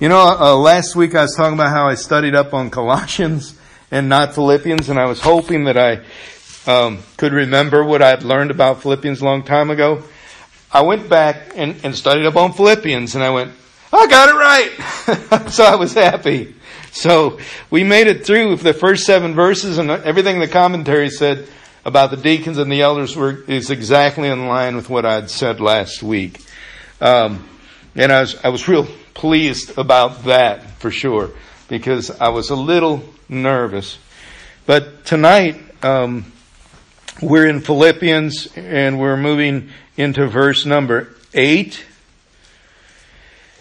You know, uh, last week I was talking about how I studied up on Colossians and not Philippians, and I was hoping that I um, could remember what I had learned about Philippians a long time ago. I went back and, and studied up on Philippians, and I went, I got it right! so I was happy. So we made it through the first seven verses, and everything the commentary said about the deacons and the elders were is exactly in line with what I'd said last week. Um, and I was I was real pleased about that for sure because I was a little nervous. But tonight, um, we're in Philippians and we're moving into verse number 8.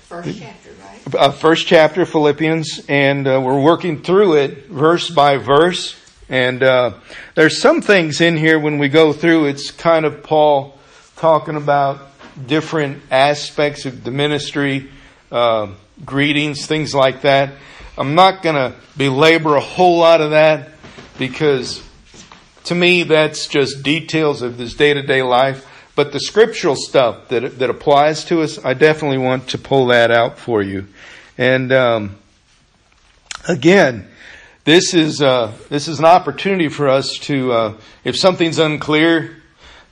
First chapter, right? Uh, first chapter, Philippians, and uh, we're working through it verse by verse. And uh, there's some things in here when we go through, it's kind of Paul talking about different aspects of the ministry uh, greetings, things like that. I'm not going to belabor a whole lot of that because to me that's just details of this day to day life. But the scriptural stuff that that applies to us, I definitely want to pull that out for you. And um, again, this is uh, this is an opportunity for us to, uh, if something's unclear,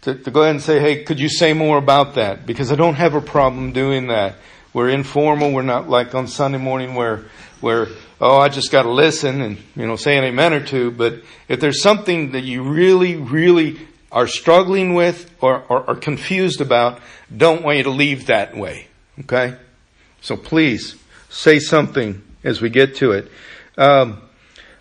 to, to go ahead and say, "Hey, could you say more about that?" Because I don't have a problem doing that. We're informal. We're not like on Sunday morning where, where, oh, I just got to listen and, you know, say an amen or two. But if there's something that you really, really are struggling with or, or are confused about, don't want you to leave that way. Okay? So please say something as we get to it. Um,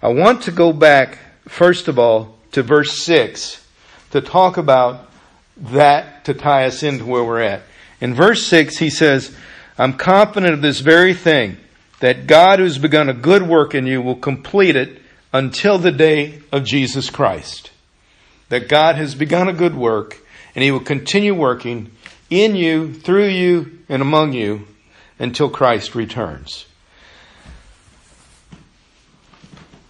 I want to go back, first of all, to verse 6 to talk about that to tie us into where we're at. In verse 6, he says, I'm confident of this very thing, that God who's begun a good work in you will complete it until the day of Jesus Christ. That God has begun a good work and he will continue working in you, through you, and among you until Christ returns.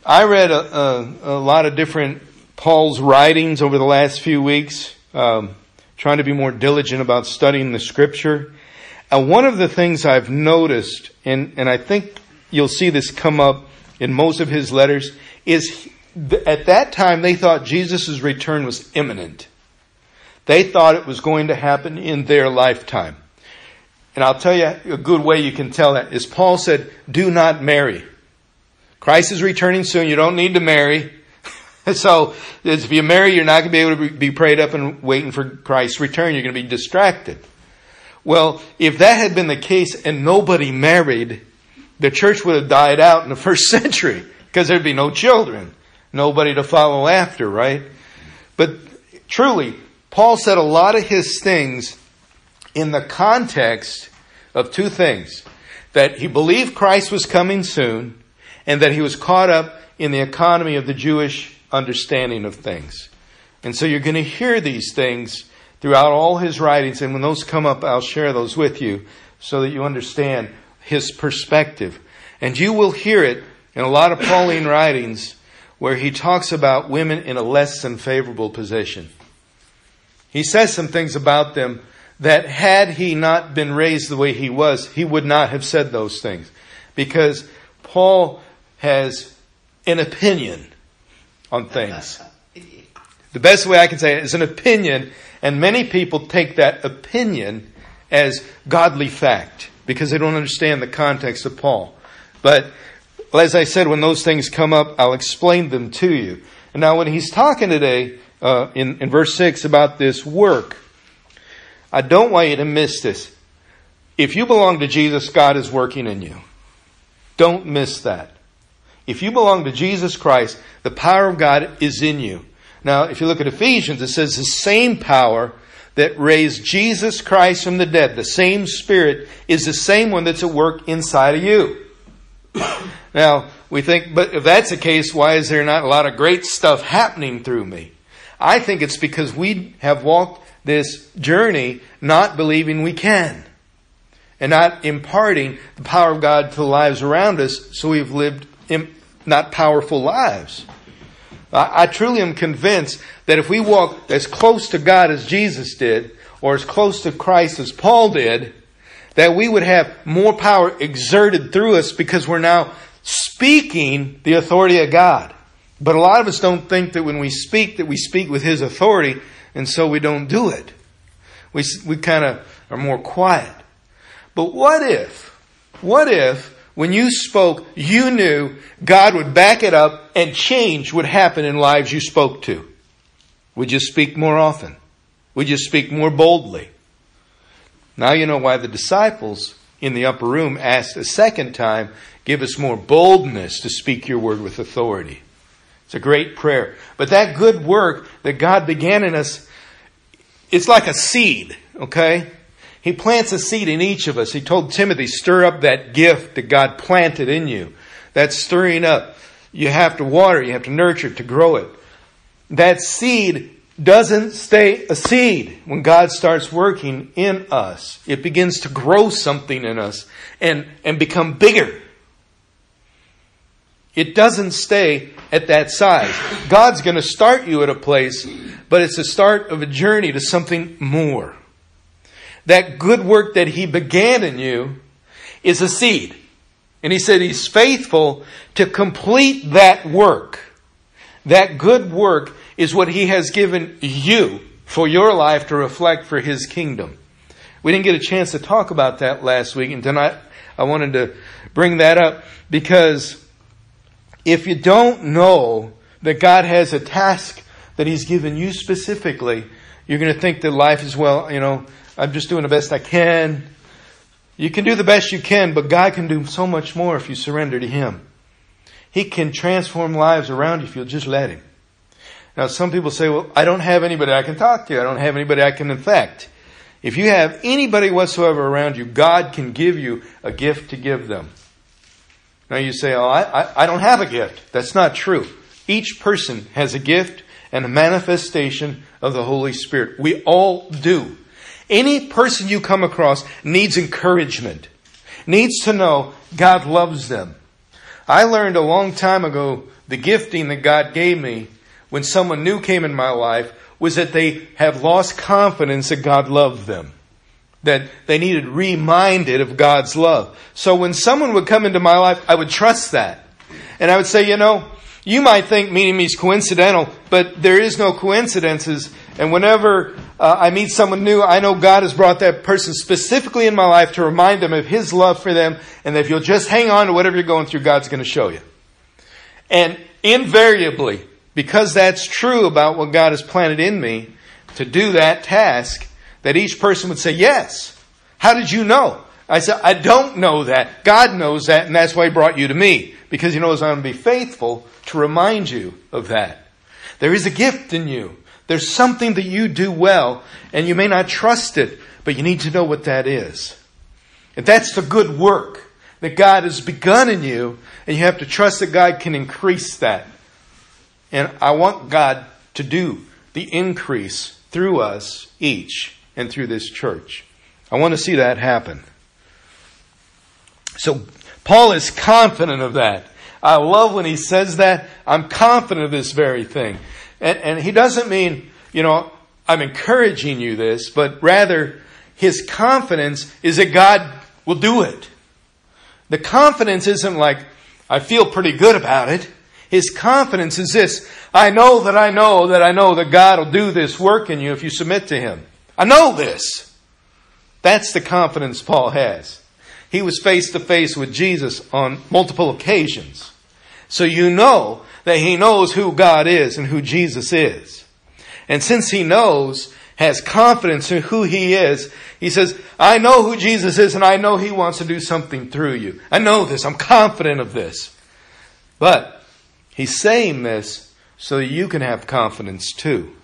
I read a, a, a lot of different Paul's writings over the last few weeks, um, trying to be more diligent about studying the scripture. And one of the things I've noticed, and, and I think you'll see this come up in most of his letters, is at that time they thought Jesus' return was imminent. They thought it was going to happen in their lifetime. And I'll tell you a good way you can tell that is Paul said, do not marry. Christ is returning soon. You don't need to marry. so if you marry, you're not going to be able to be prayed up and waiting for Christ's return. You're going to be distracted. Well, if that had been the case and nobody married, the church would have died out in the first century because there'd be no children, nobody to follow after, right? But truly, Paul said a lot of his things in the context of two things. That he believed Christ was coming soon and that he was caught up in the economy of the Jewish understanding of things. And so you're going to hear these things throughout all his writings. And when those come up, I'll share those with you so that you understand his perspective. And you will hear it in a lot of Pauline writings where he talks about women in a less than favorable position. He says some things about them that had he not been raised the way he was, he would not have said those things. Because Paul has an opinion on things. The best way I can say it is an opinion and many people take that opinion as godly fact because they don't understand the context of Paul. But as I said, when those things come up, I'll explain them to you. And now, when he's talking today uh, in, in verse 6 about this work, I don't want you to miss this. If you belong to Jesus, God is working in you. Don't miss that. If you belong to Jesus Christ, the power of God is in you. Now, if you look at Ephesians, it says the same power that raised Jesus Christ from the dead, the same Spirit, is the same one that's at work inside of you. Now, we think, but if that's the case, why is there not a lot of great stuff happening through me? I think it's because we have walked this journey not believing we can and not imparting the power of God to the lives around us, so we've lived not powerful lives. I, I truly am convinced that if we walk as close to God as Jesus did, or as close to Christ as Paul did, that we would have more power exerted through us because we're now speaking the authority of God. But a lot of us don't think that when we speak that we speak with His authority, and so we don't do it. We, we kind of are more quiet. But what if, what if when you spoke, you knew God would back it up and change would happen in lives you spoke to? Would you speak more often? Would you speak more boldly? Now you know why the disciples in the upper room asked a second time, give us more boldness to speak your word with authority. It's a great prayer. But that good work that God began in us, it's like a seed, okay? He plants a seed in each of us. He told Timothy, stir up that gift that God planted in you. That stirring up. You have to water, you have to nurture to grow it. That seed doesn't stay a seed when God starts working in us. It begins to grow something in us and, and become bigger. It doesn't stay at that size. God's going to start you at a place, but it's the start of a journey to something more. That good work that He began in you is a seed. And He said He's faithful to complete that work. That good work is what He has given you for your life to reflect for His kingdom. We didn't get a chance to talk about that last week, and tonight I wanted to bring that up because if you don't know that God has a task that He's given you specifically, you're going to think that life is, well, you know, I'm just doing the best I can. You can do the best you can, but God can do so much more if you surrender to Him. He can transform lives around you if you'll just let Him. Now, some people say, well, I don't have anybody I can talk to. I don't have anybody I can infect. If you have anybody whatsoever around you, God can give you a gift to give them. Now you say, oh, I, I, I don't have a gift. That's not true. Each person has a gift and a manifestation of the Holy Spirit. We all do. Any person you come across needs encouragement, needs to know God loves them. I learned a long time ago the gifting that God gave me when someone new came in my life was that they have lost confidence that God loved them. That they needed reminded of God's love. So when someone would come into my life, I would trust that. And I would say, you know, you might think meeting me is coincidental, but there is no coincidences. And whenever uh, I meet someone new, I know God has brought that person specifically in my life to remind them of His love for them. And that if you'll just hang on to whatever you're going through, God's going to show you. And invariably, because that's true about what God has planted in me to do that task, that each person would say, Yes. How did you know? I said, I don't know that. God knows that, and that's why He brought you to me, because He knows I'm going to be faithful to remind you of that. There is a gift in you. There's something that you do well, and you may not trust it, but you need to know what that is. And that's the good work that God has begun in you, and you have to trust that God can increase that. And I want God to do the increase through us each and through this church. I want to see that happen. So Paul is confident of that. I love when he says that. I'm confident of this very thing. And, and he doesn't mean, you know, I'm encouraging you this, but rather his confidence is that God will do it. The confidence isn't like, I feel pretty good about it. His confidence is this I know that I know that I know that God will do this work in you if you submit to Him. I know this. That's the confidence Paul has. He was face to face with Jesus on multiple occasions. So you know that he knows who God is and who Jesus is. And since he knows, has confidence in who he is, he says, I know who Jesus is and I know he wants to do something through you. I know this. I'm confident of this. But He's saying this so that you can have confidence too.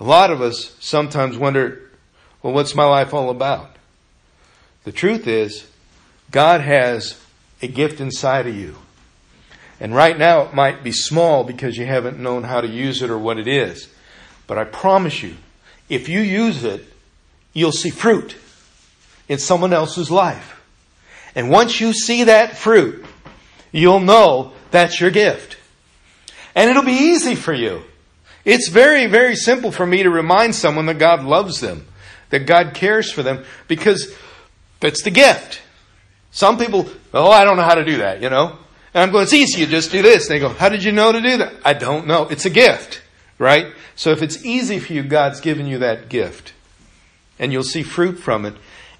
A lot of us sometimes wonder, well, what's my life all about? The truth is, God has a gift inside of you. And right now it might be small because you haven't known how to use it or what it is. But I promise you, if you use it, you'll see fruit in someone else's life. And once you see that fruit, you'll know that's your gift. And it'll be easy for you. It's very, very simple for me to remind someone that God loves them, that God cares for them because it's the gift. Some people, oh, I don't know how to do that, you know? And I'm going, it's easy, you just do this. They go, how did you know to do that? I don't know. It's a gift, right? So if it's easy for you, God's given you that gift. And you'll see fruit from it.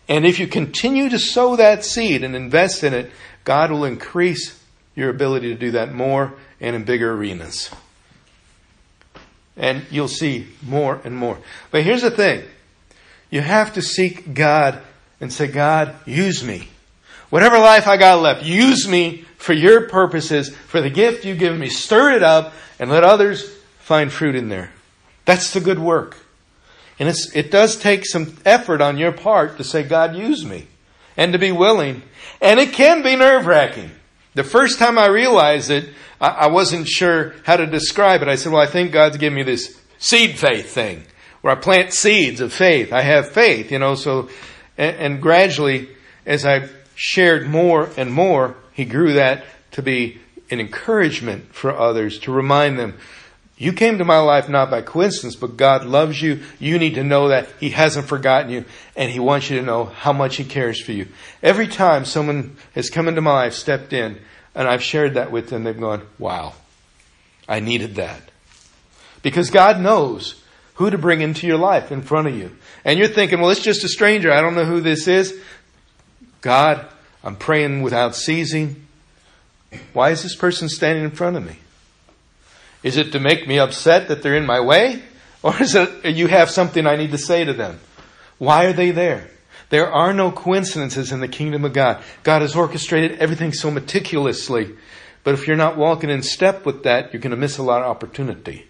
And if you continue to sow that seed and invest in it, God will increase your ability to do that more and in bigger arenas. And you'll see more and more. But here's the thing. You have to seek God and say, God, use me. Whatever life I got left, use me for your purposes, for the gift you've given me. Stir it up and let others find fruit in there. That's the good work. And it does take some effort on your part to say, God, use me. And to be willing. And it can be nerve wracking. The first time I realized it, I, I wasn't sure how to describe it. I said, well, I think God's given me this seed faith thing where I plant seeds of faith. I have faith, you know, so, and, and gradually, as I shared more and more, He grew that to be an encouragement for others, to remind them, you came to my life not by coincidence, but God loves you. You need to know that He hasn't forgotten you, and He wants you to know how much He cares for you. Every time someone has come into my life, stepped in, and I've shared that with them, they've gone, wow, I needed that. Because God knows who to bring into your life in front of you. And you're thinking, well, it's just a stranger. I don't know who this is. God, I'm praying without ceasing. Why is this person standing in front of me? Is it to make me upset that they're in my way? Or is it you have something I need to say to them? Why are they there? There are no coincidences in the kingdom of God. God has orchestrated everything so meticulously. But if you're not walking in step with that, you're going to miss a lot of opportunity.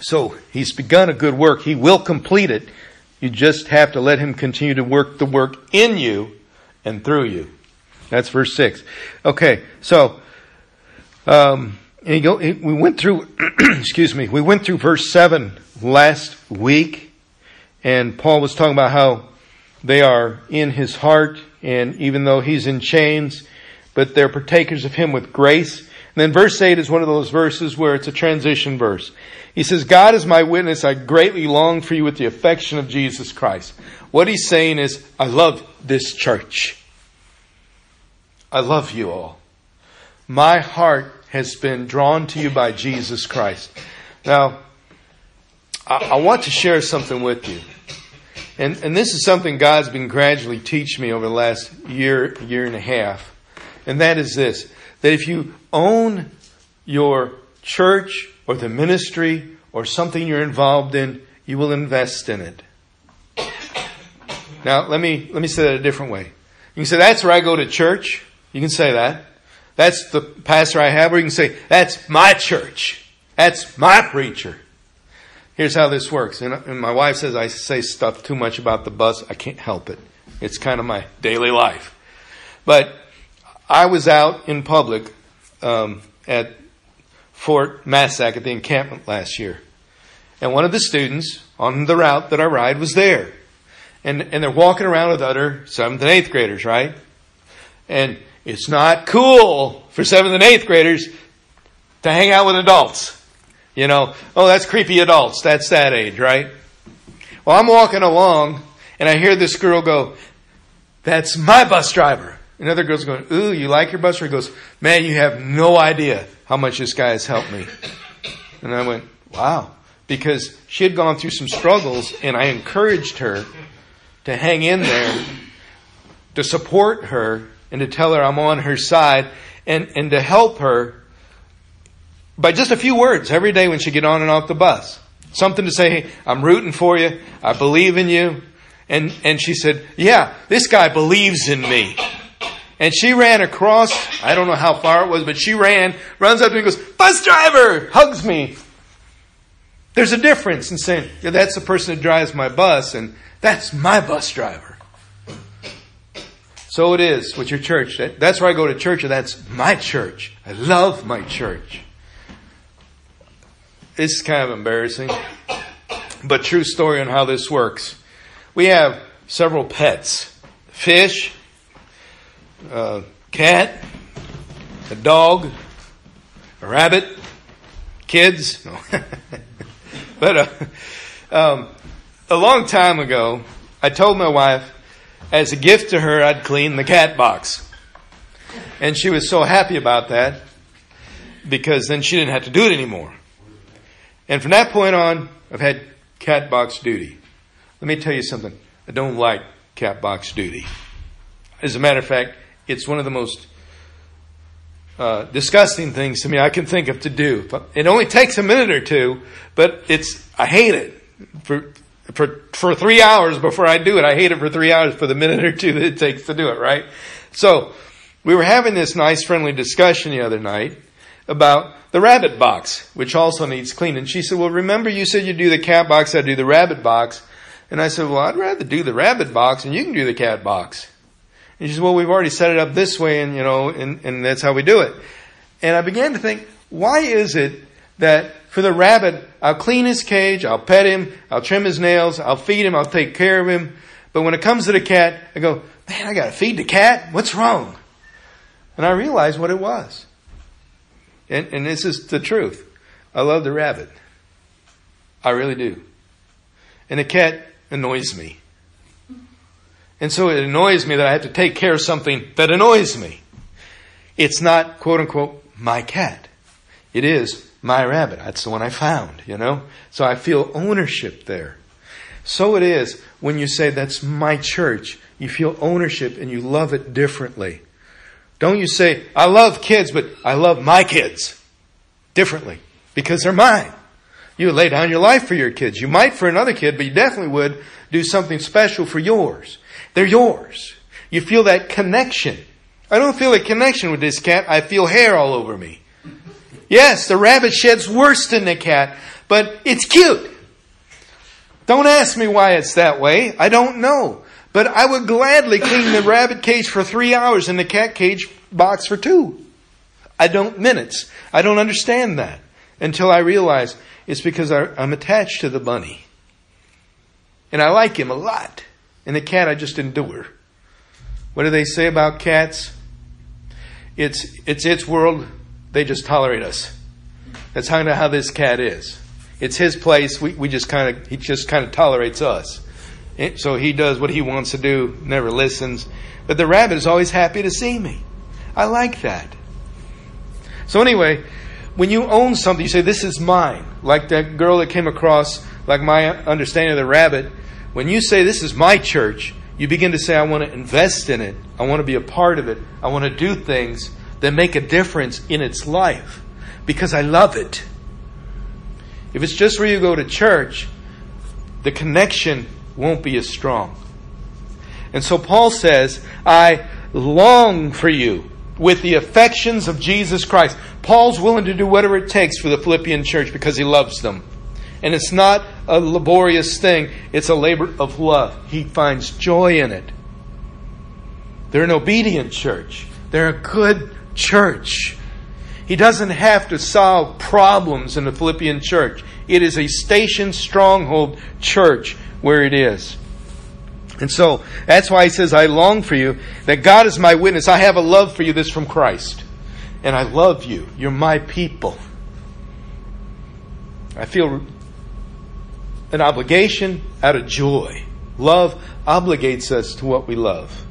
So he's begun a good work. He will complete it. You just have to let him continue to work the work in you and through you. That's verse six. Okay, so um, go, we went through, excuse me, we went through verse 7 last week, and Paul was talking about how they are in his heart, and even though he's in chains, but they're partakers of him with grace. And then verse 8 is one of those verses where it's a transition verse. He says, God is my witness, I greatly long for you with the affection of Jesus Christ. What he's saying is, I love this church. I love you all. My heart has been drawn to you by Jesus Christ. Now, I, I want to share something with you. And, and this is something God's been gradually teaching me over the last year, year and a half. And that is this that if you own your church or the ministry or something you're involved in, you will invest in it. Now, let me, let me say that a different way. You can say, that's where I go to church. You can say that. That's the pastor I have, or you can say, that's my church. That's my preacher. Here's how this works. And my wife says I say stuff too much about the bus. I can't help it. It's kind of my daily life. But I was out in public um, at Fort Massac at the encampment last year. And one of the students on the route that I ride was there. And, and they're walking around with other seventh and eighth graders, right? And it's not cool for seventh and eighth graders to hang out with adults. You know, oh, that's creepy adults. That's that age, right? Well, I'm walking along and I hear this girl go, that's my bus driver. Another girl's going, ooh, you like your bus driver? He goes, man, you have no idea how much this guy has helped me. And I went, wow. Because she had gone through some struggles and I encouraged her to hang in there, to support her, and to tell her I'm on her side and, and to help her by just a few words every day when she get on and off the bus. Something to say, hey, I'm rooting for you. I believe in you. And, and she said, yeah, this guy believes in me. And she ran across, I don't know how far it was, but she ran, runs up to me and goes, bus driver, hugs me. There's a difference in saying, yeah, that's the person that drives my bus and that's my bus driver. So it is with your church. That's where I go to church, and that's my church. I love my church. It's kind of embarrassing, but true story on how this works. We have several pets fish, a cat, a dog, a rabbit, kids. but uh, Um, a long time ago, I told my wife, as a gift to her, I'd clean the cat box. And she was so happy about that because then she didn't have to do it anymore. And from that point on, I've had cat box duty. Let me tell you something. I don't like cat box duty. As a matter of fact, it's one of the most uh, disgusting things to me I can think of to do. It only takes a minute or two, but it's I hate it for for for three hours before I do it. I hate it for three hours for the minute or two that it takes to do it. Right? So we were having this nice friendly discussion the other night about the rabbit box, which also needs cleaning. She said, "Well, remember you said you'd do the cat box, I do the rabbit box." And I said, "Well, I'd rather do the rabbit box, and you can do the cat box." And she says, well, we've already set it up this way and, you know, and, and that's how we do it. And I began to think, why is it that for the rabbit, I'll clean his cage, I'll pet him, I'll trim his nails, I'll feed him, I'll take care of him. But when it comes to the cat, I go, man, I gotta feed the cat? What's wrong? And I realized what it was. And, and this is the truth. I love the rabbit. I really do. And the cat annoys me. And so it annoys me that I have to take care of something that annoys me. It's not, quote unquote, my cat. It is my rabbit. That's the one I found, you know? So I feel ownership there. So it is when you say, that's my church. You feel ownership and you love it differently. Don't you say, I love kids, but I love my kids differently because they're mine. You lay down your life for your kids. You might for another kid, but you definitely would do something special for yours. They're yours. You feel that connection. I don't feel a connection with this cat. I feel hair all over me. Yes, the rabbit shed's worse than the cat, but it's cute. Don't ask me why it's that way. I don't know. But I would gladly clean the rabbit cage for three hours and the cat cage box for two. I don't minutes. I don't understand that until I realize it's because I'm attached to the bunny. And I like him a lot. And the cat I just endure. What do they say about cats? It's, it's its world. They just tolerate us. That's kind of how this cat is. It's his place. We, we just kind of, he just kind of tolerates us. So he does what he wants to do, never listens. But the rabbit is always happy to see me. I like that. So anyway, when you own something, you say, this is mine. Like that girl that came across, like my understanding of the rabbit, when you say, This is my church, you begin to say, I want to invest in it. I want to be a part of it. I want to do things that make a difference in its life because I love it. If it's just where you go to church, the connection won't be as strong. And so Paul says, I long for you with the affections of Jesus Christ. Paul's willing to do whatever it takes for the Philippian church because he loves them. And it's not a laborious thing, it's a labor of love. He finds joy in it. They're an obedient church, they're a good church. He doesn't have to solve problems in the Philippian church. It is a station stronghold church where it is. And so that's why he says, I long for you, that God is my witness. I have a love for you that's from Christ. And I love you. You're my people. I feel an obligation out of joy. Love obligates us to what we love.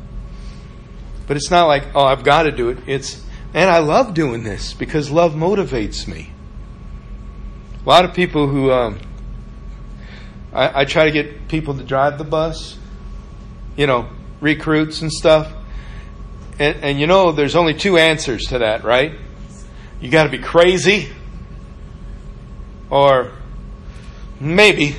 But it's not like, oh, I've got to do it. It's, and I love doing this because love motivates me. A lot of people who, um, I, I try to get people to drive the bus, you know, recruits and stuff. And, and you know, there's only two answers to that, right? You got to be crazy, or maybe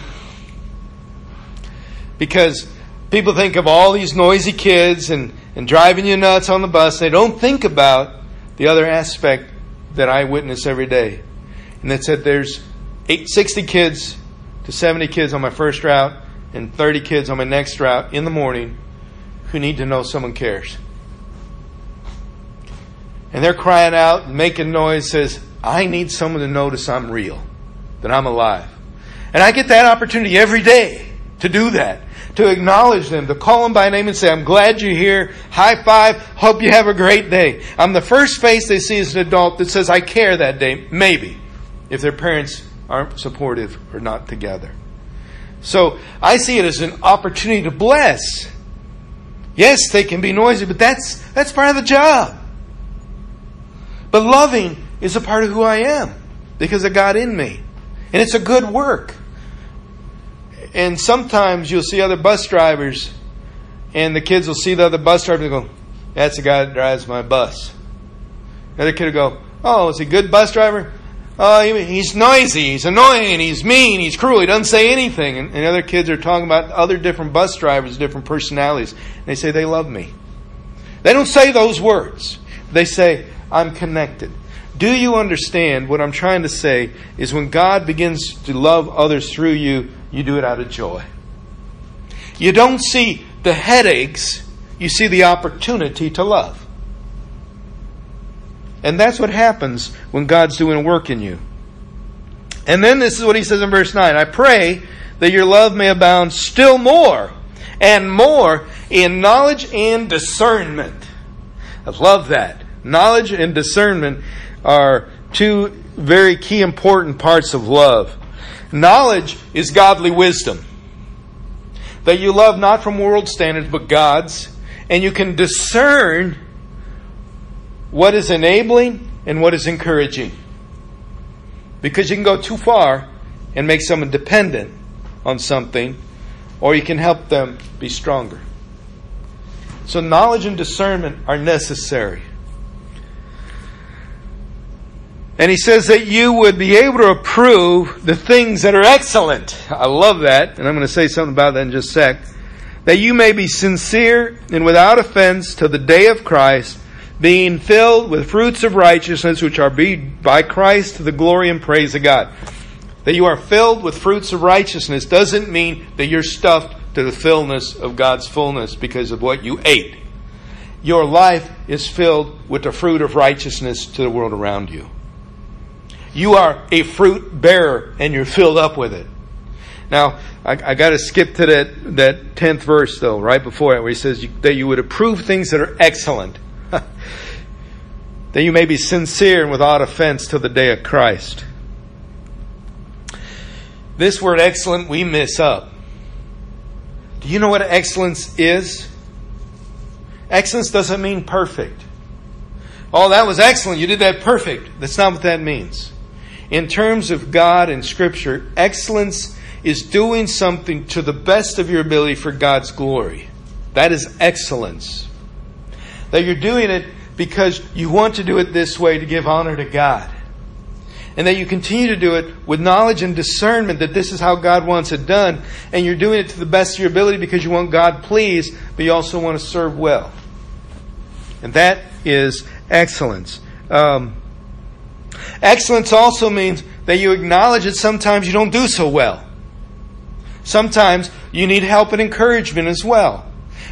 because people think of all these noisy kids and, and driving you nuts on the bus. They don't think about the other aspect that I witness every day. And that said there's eight, 60 kids to 70 kids on my first route and 30 kids on my next route in the morning who need to know someone cares. And they're crying out making noise says, I need someone to notice I'm real, that I'm alive. And I get that opportunity every day to do that to acknowledge them, to call them by name and say, I'm glad you're here. High five. Hope you have a great day. I'm the first face they see as an adult that says, I care that day. Maybe. If their parents aren't supportive or not together. So I see it as an opportunity to bless. Yes, they can be noisy, but that's, that's part of the job. But loving is a part of who I am because of God in me. And it's a good work. And sometimes you'll see other bus drivers and the kids will see the other bus driver and go, that's the guy that drives my bus. Other kid will go, oh, is he a good bus driver? Oh, he's noisy, he's annoying, he's mean, he's cruel, he doesn't say anything. And, and other kids are talking about other different bus drivers, different personalities. They say, they love me. They don't say those words. They say, I'm connected. Do you understand what I'm trying to say is when God begins to love others through you, you do it out of joy. You don't see the headaches, you see the opportunity to love. And that's what happens when God's doing work in you. And then this is what he says in verse 9 I pray that your love may abound still more and more in knowledge and discernment. I love that. Knowledge and discernment are two very key important parts of love. Knowledge is godly wisdom. That you love not from world standards but God's, and you can discern what is enabling and what is encouraging. Because you can go too far and make someone dependent on something, or you can help them be stronger. So, knowledge and discernment are necessary. And he says that you would be able to approve the things that are excellent. I love that, and I'm going to say something about that in just a sec. That you may be sincere and without offense to the day of Christ, being filled with fruits of righteousness which are by Christ to the glory and praise of God. That you are filled with fruits of righteousness doesn't mean that you're stuffed to the fullness of God's fullness because of what you ate. Your life is filled with the fruit of righteousness to the world around you. You are a fruit bearer and you're filled up with it. Now, I, I got to skip to that, that 10th verse, though, right before it, where he says that you would approve things that are excellent, that you may be sincere and without offense till the day of Christ. This word excellent we miss up. Do you know what excellence is? Excellence doesn't mean perfect. Oh, that was excellent. You did that perfect. That's not what that means. In terms of God and Scripture, excellence is doing something to the best of your ability for God's glory. That is excellence. That you're doing it because you want to do it this way to give honor to God. And that you continue to do it with knowledge and discernment that this is how God wants it done. And you're doing it to the best of your ability because you want God pleased, but you also want to serve well. And that is excellence. Um, Excellence also means that you acknowledge that sometimes you don't do so well. Sometimes you need help and encouragement as well.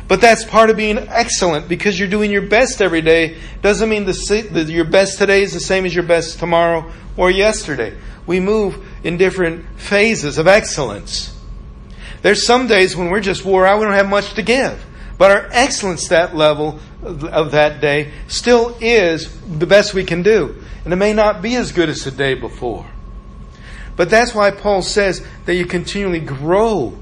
But that's part of being excellent because you're doing your best every day. Doesn't mean the, your best today is the same as your best tomorrow or yesterday. We move in different phases of excellence. There's some days when we're just wore out, we don't have much to give. But our excellence that level of that day still is the best we can do. And it may not be as good as the day before. But that's why Paul says that you continually grow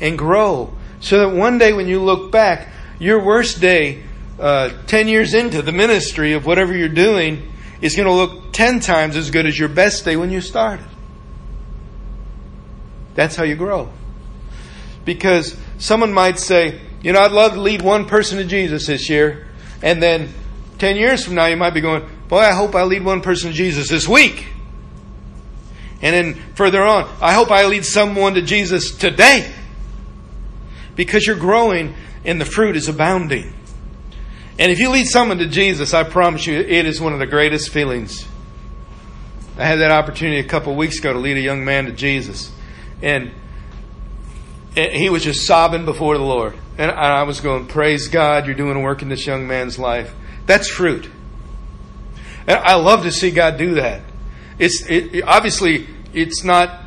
and grow. So that one day when you look back, your worst day, uh, 10 years into the ministry of whatever you're doing, is going to look 10 times as good as your best day when you started. That's how you grow. Because someone might say, you know, I'd love to lead one person to Jesus this year. And then 10 years from now, you might be going, Boy, I hope I lead one person to Jesus this week. And then further on, I hope I lead someone to Jesus today. Because you're growing and the fruit is abounding. And if you lead someone to Jesus, I promise you, it is one of the greatest feelings. I had that opportunity a couple of weeks ago to lead a young man to Jesus. And he was just sobbing before the Lord. And I was going, Praise God, you're doing work in this young man's life. That's fruit. And I love to see God do that. It's it, obviously it's not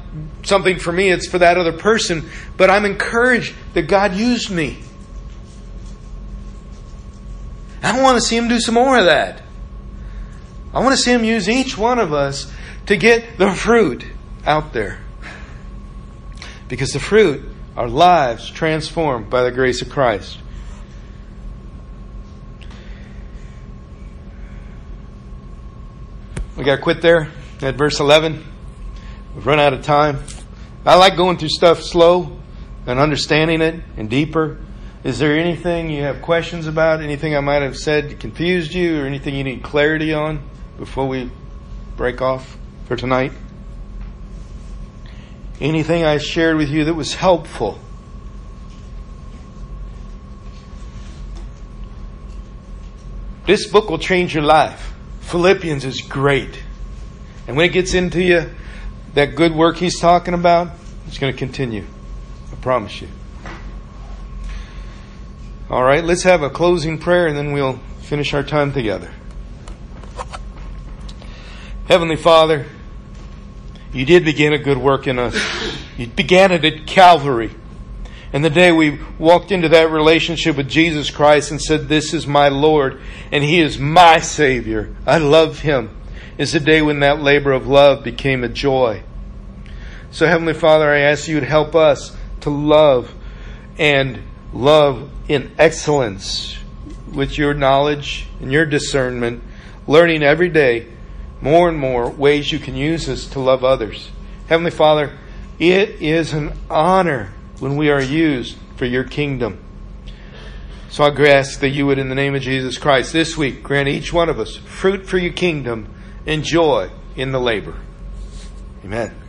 something for me, it's for that other person, but I'm encouraged that God used me. I want to see Him do some more of that. I want to see Him use each one of us to get the fruit out there. Because the fruit are lives transformed by the grace of Christ. We got to quit there at verse 11. We've run out of time. I like going through stuff slow and understanding it and deeper. Is there anything you have questions about? Anything I might have said confused you or anything you need clarity on before we break off for tonight? Anything I shared with you that was helpful? This book will change your life. Philippians is great. And when it gets into you, that good work he's talking about, it's going to continue. I promise you. All right, let's have a closing prayer and then we'll finish our time together. Heavenly Father, you did begin a good work in us. You began it at Calvary. And the day we walked into that relationship with Jesus Christ and said, This is my Lord and He is my Savior. I love Him. Is the day when that labor of love became a joy. So, Heavenly Father, I ask you to help us to love and love in excellence with your knowledge and your discernment, learning every day more and more ways you can use us to love others. Heavenly Father, it is an honor when we are used for your kingdom. So I ask that you would, in the name of Jesus Christ, this week grant each one of us fruit for your kingdom and joy in the labor. Amen.